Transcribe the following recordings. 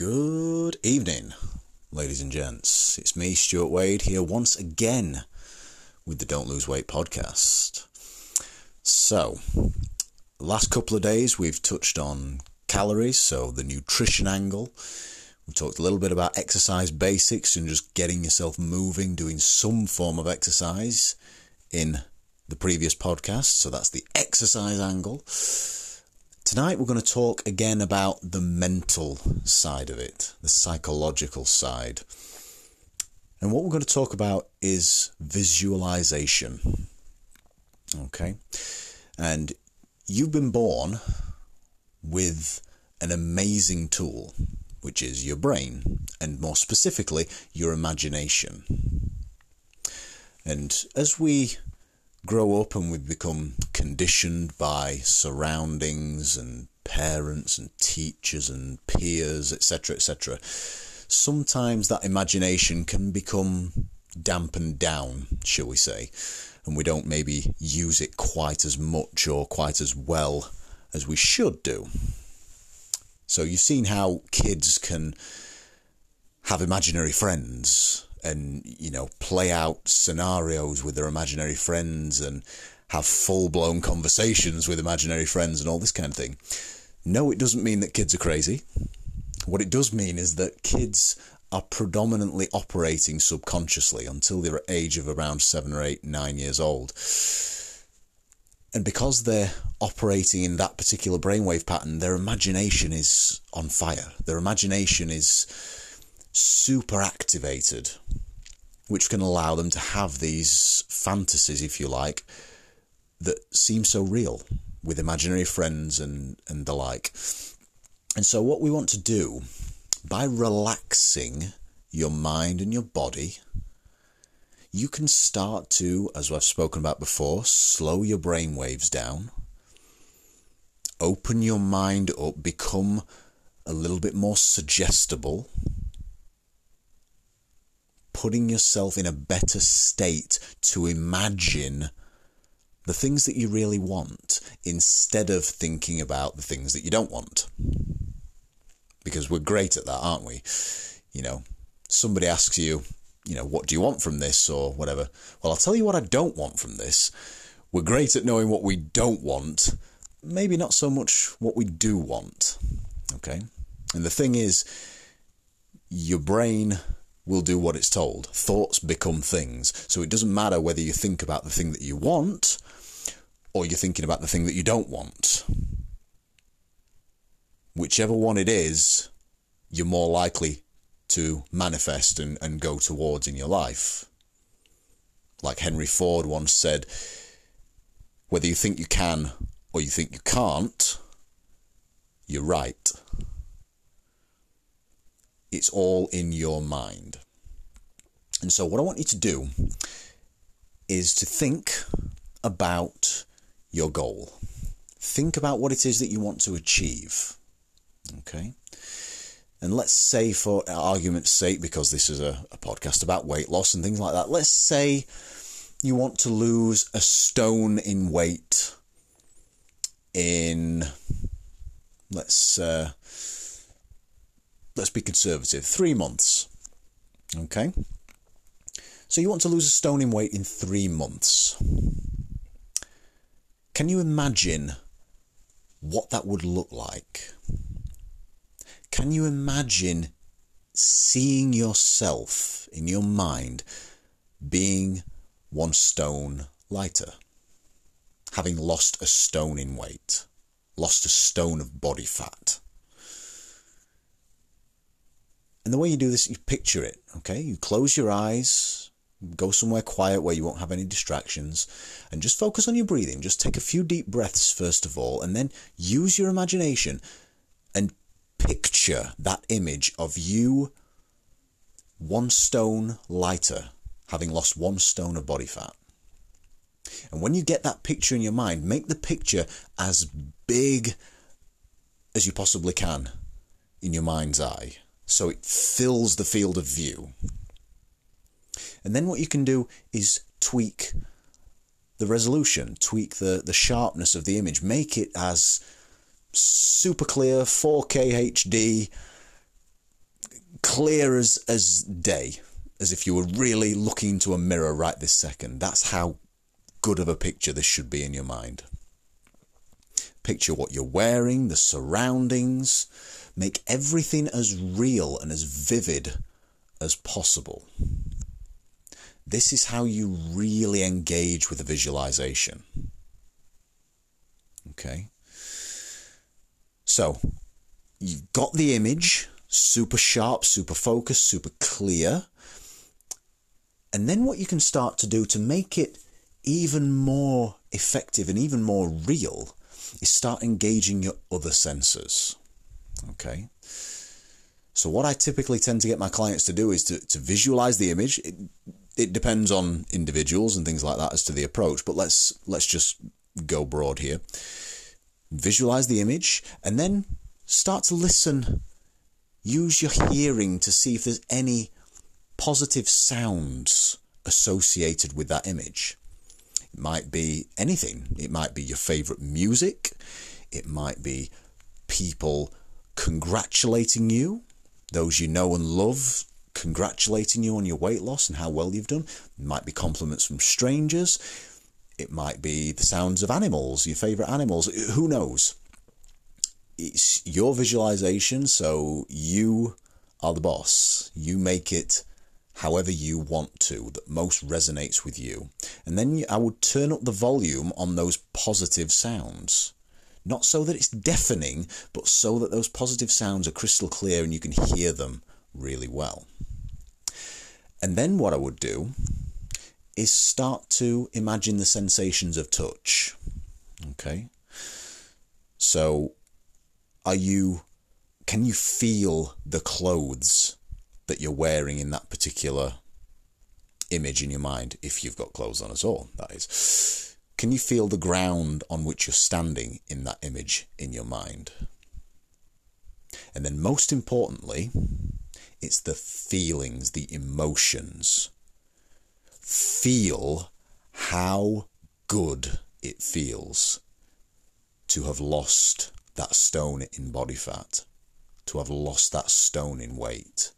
Good evening, ladies and gents. It's me, Stuart Wade, here once again with the Don't Lose Weight podcast. So, last couple of days we've touched on calories, so the nutrition angle. We talked a little bit about exercise basics and just getting yourself moving, doing some form of exercise in the previous podcast. So that's the exercise angle. Tonight we're going to talk again about the mental side of it, the psychological side. And what we're going to talk about is visualization. Okay? And you've been born with an amazing tool, which is your brain, and more specifically, your imagination. And as we grow up and we become conditioned by surroundings and parents and teachers and peers, etc., etc., sometimes that imagination can become dampened down, shall we say, and we don't maybe use it quite as much or quite as well as we should do. So you've seen how kids can have imaginary friends and you know play out scenarios with their imaginary friends and have full blown conversations with imaginary friends and all this kind of thing. No, it doesn't mean that kids are crazy. What it does mean is that kids are predominantly operating subconsciously until they're age of around seven or eight, nine years old. And because they're operating in that particular brainwave pattern, their imagination is on fire. Their imagination is super activated, which can allow them to have these fantasies, if you like, that seem so real with imaginary friends and, and the like. And so, what we want to do by relaxing your mind and your body, you can start to, as I've spoken about before, slow your brain waves down, open your mind up, become a little bit more suggestible putting yourself in a better state to imagine the things that you really want instead of thinking about the things that you don't want. Because we're great at that, aren't we? You know, somebody asks you, you know, what do you want from this or whatever? Well, I'll tell you what I don't want from this. We're great at knowing what we don't want, maybe not so much what we do want. Okay? And the thing is, your brain will do what it's told. Thoughts become things. So it doesn't matter whether you think about the thing that you want or you're thinking about the thing that you don't want. Whichever one it is, you're more likely to manifest and, and go towards in your life. Like Henry Ford once said, whether you think you can or you think you can't, you're right. It's all in your mind. And so, what I want you to do is to think about your goal. Think about what it is that you want to achieve. Okay? And let's say, for argument's sake, because this is a, a podcast about weight loss and things like that, let's say you want to lose a stone in weight in, let's uh, let's be conservative, three months. Okay? So you want to lose a stone in weight in three months. Can you imagine what that would look like? Can you imagine seeing yourself in your mind being one stone lighter? Having lost a stone in weight, lost a stone of body fat. And the way you do this, you picture it, okay? You close your eyes, go somewhere quiet where you won't have any distractions, and just focus on your breathing. Just take a few deep breaths, first of all, and then use your imagination and picture that image of you one stone lighter, having lost one stone of body fat. And when you get that picture in your mind, make the picture as big as you possibly can in your mind's eye so it fills the field of view. And then what you can do is tweak the resolution, tweak the, the sharpness of the image, make it as super clear 4K HD clear as, as day, as if you were really looking into a mirror right this second. That's how good of a picture this should be in your mind. Picture what you're wearing, the surroundings. Make everything as real and as vivid as possible. This is how you really engage with a visualization. Okay. So, you've got the image, super sharp, super focused, super clear. And then what you can start to do to make it even more effective and even more real is start engaging your other senses. Okay. So what I typically tend to get my clients to do is to, to visualize the image. It, it depends on individuals and things like that as to the approach, but let's let's just go broad here. Visualize the image and then start to listen. Use your hearing to see if there's any positive sounds associated with that image. It might be anything. It might be your favorite music. It might be people congratulating you, those you know and love congratulating you on your weight loss and how well you've done. It might be compliments from strangers. It might be the sounds of animals, your favorite animals. Who knows? It's your visualization, so you are the boss. You make it however you want to that most resonates with you. And then I would turn up the volume on those positive sounds. Not so that it's deafening, but so that those positive sounds are crystal clear and you can hear them really well. And then what I would do is start to imagine the sensations of touch. Okay? So, are you, can you feel the clothes that you're wearing in that particular image in your mind, if you've got clothes on at all, that is. Can you feel the ground on which you're standing in that image in your mind? And then, most importantly, it's the feelings, the emotions. Feel how good it feels to have lost that stone in body fat, to have lost that stone in weight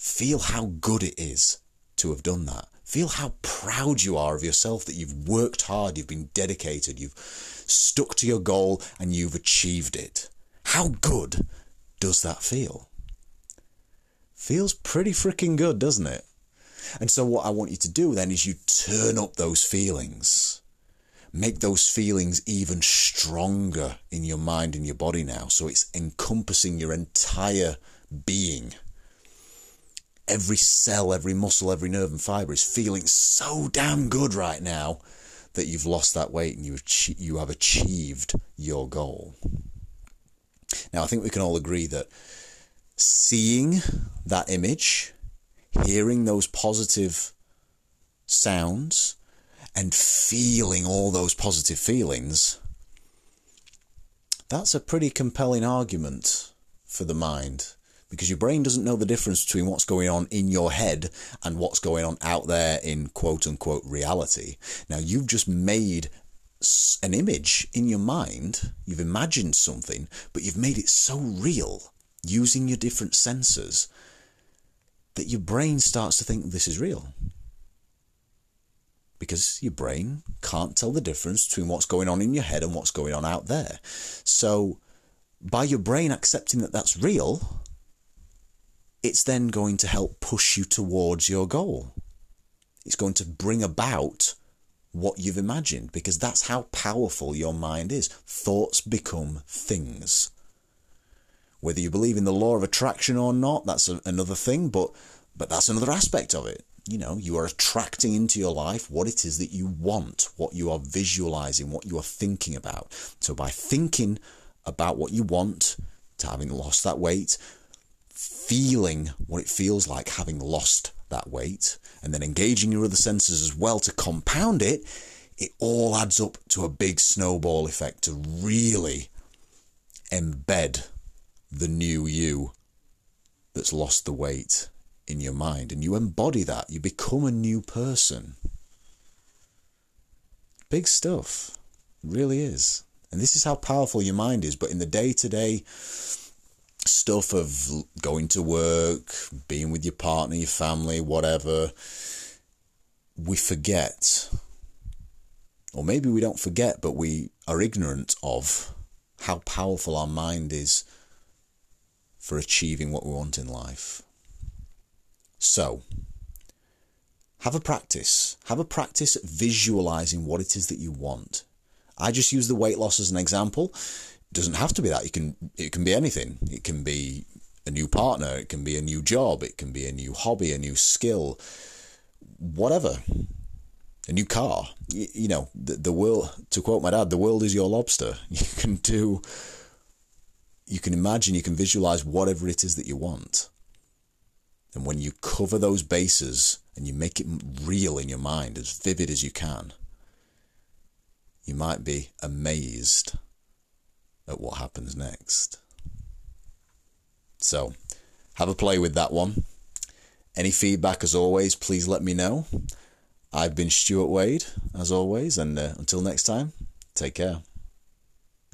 Feel how good it is to have done that. Feel how proud you are of yourself that you've worked hard, you've been dedicated, you've stuck to your goal, and you've achieved it. How good does that feel? Feels pretty freaking good, doesn't it? And so, what I want you to do then is you turn up those feelings. Make those feelings even stronger in your mind and your body now. So it's encompassing your entire being every cell, every muscle, every nerve and fiber is feeling so damn good right now that you've lost that weight and you you have achieved your goal. Now, I think we can all agree that seeing that image, hearing those positive sounds, and feeling all those positive feelings, that's a pretty compelling argument for the mind because your brain doesn't know the difference between what's going on in your head and what's going on out there in quote unquote reality. Now, you've just made an image in your mind, you've imagined something, but you've made it so real using your different senses that your brain starts to think this is real. Because your brain can't tell the difference between what's going on in your head and what's going on out there. So, by your brain accepting that that's real, it's then going to help push you towards your goal. It's going to bring about what you've imagined because that's how powerful your mind is. Thoughts become things. Whether you believe in the law of attraction or not, that's a, another thing, but but that's another aspect of it. You know, you are attracting into your life what it is that you want, what you are visualizing, what you are thinking about. So by thinking about what you want, to having lost that weight, feeling what it feels like having lost that weight, and then engaging your other senses as well to compound it, it all adds up to a big snowball effect to really embed the new you that's lost the weight in your mind. And you embody that, you become a new person. Big stuff. Really is. And this is how powerful your mind is. But in the day to day stuff of going to work, being with your partner, your family, whatever, we forget, or maybe we don't forget, but we are ignorant of how powerful our mind is for achieving what we want in life. So, have a practice. Have a practice at visualizing what it is that you want. I just use the weight loss as an example. It doesn't have to be that. You can it can be anything. It can be a new partner, it can be a new job, it can be a new hobby, a new skill, whatever. A new car. You, you know, the, the world to quote my dad, the world is your lobster. You can do you can imagine, you can visualize whatever it is that you want. And when you cover those bases and you make it real in your mind, as vivid as you can, you might be amazed at what happens next. So, have a play with that one. Any feedback, as always, please let me know. I've been Stuart Wade, as always, and uh, until next time, take care.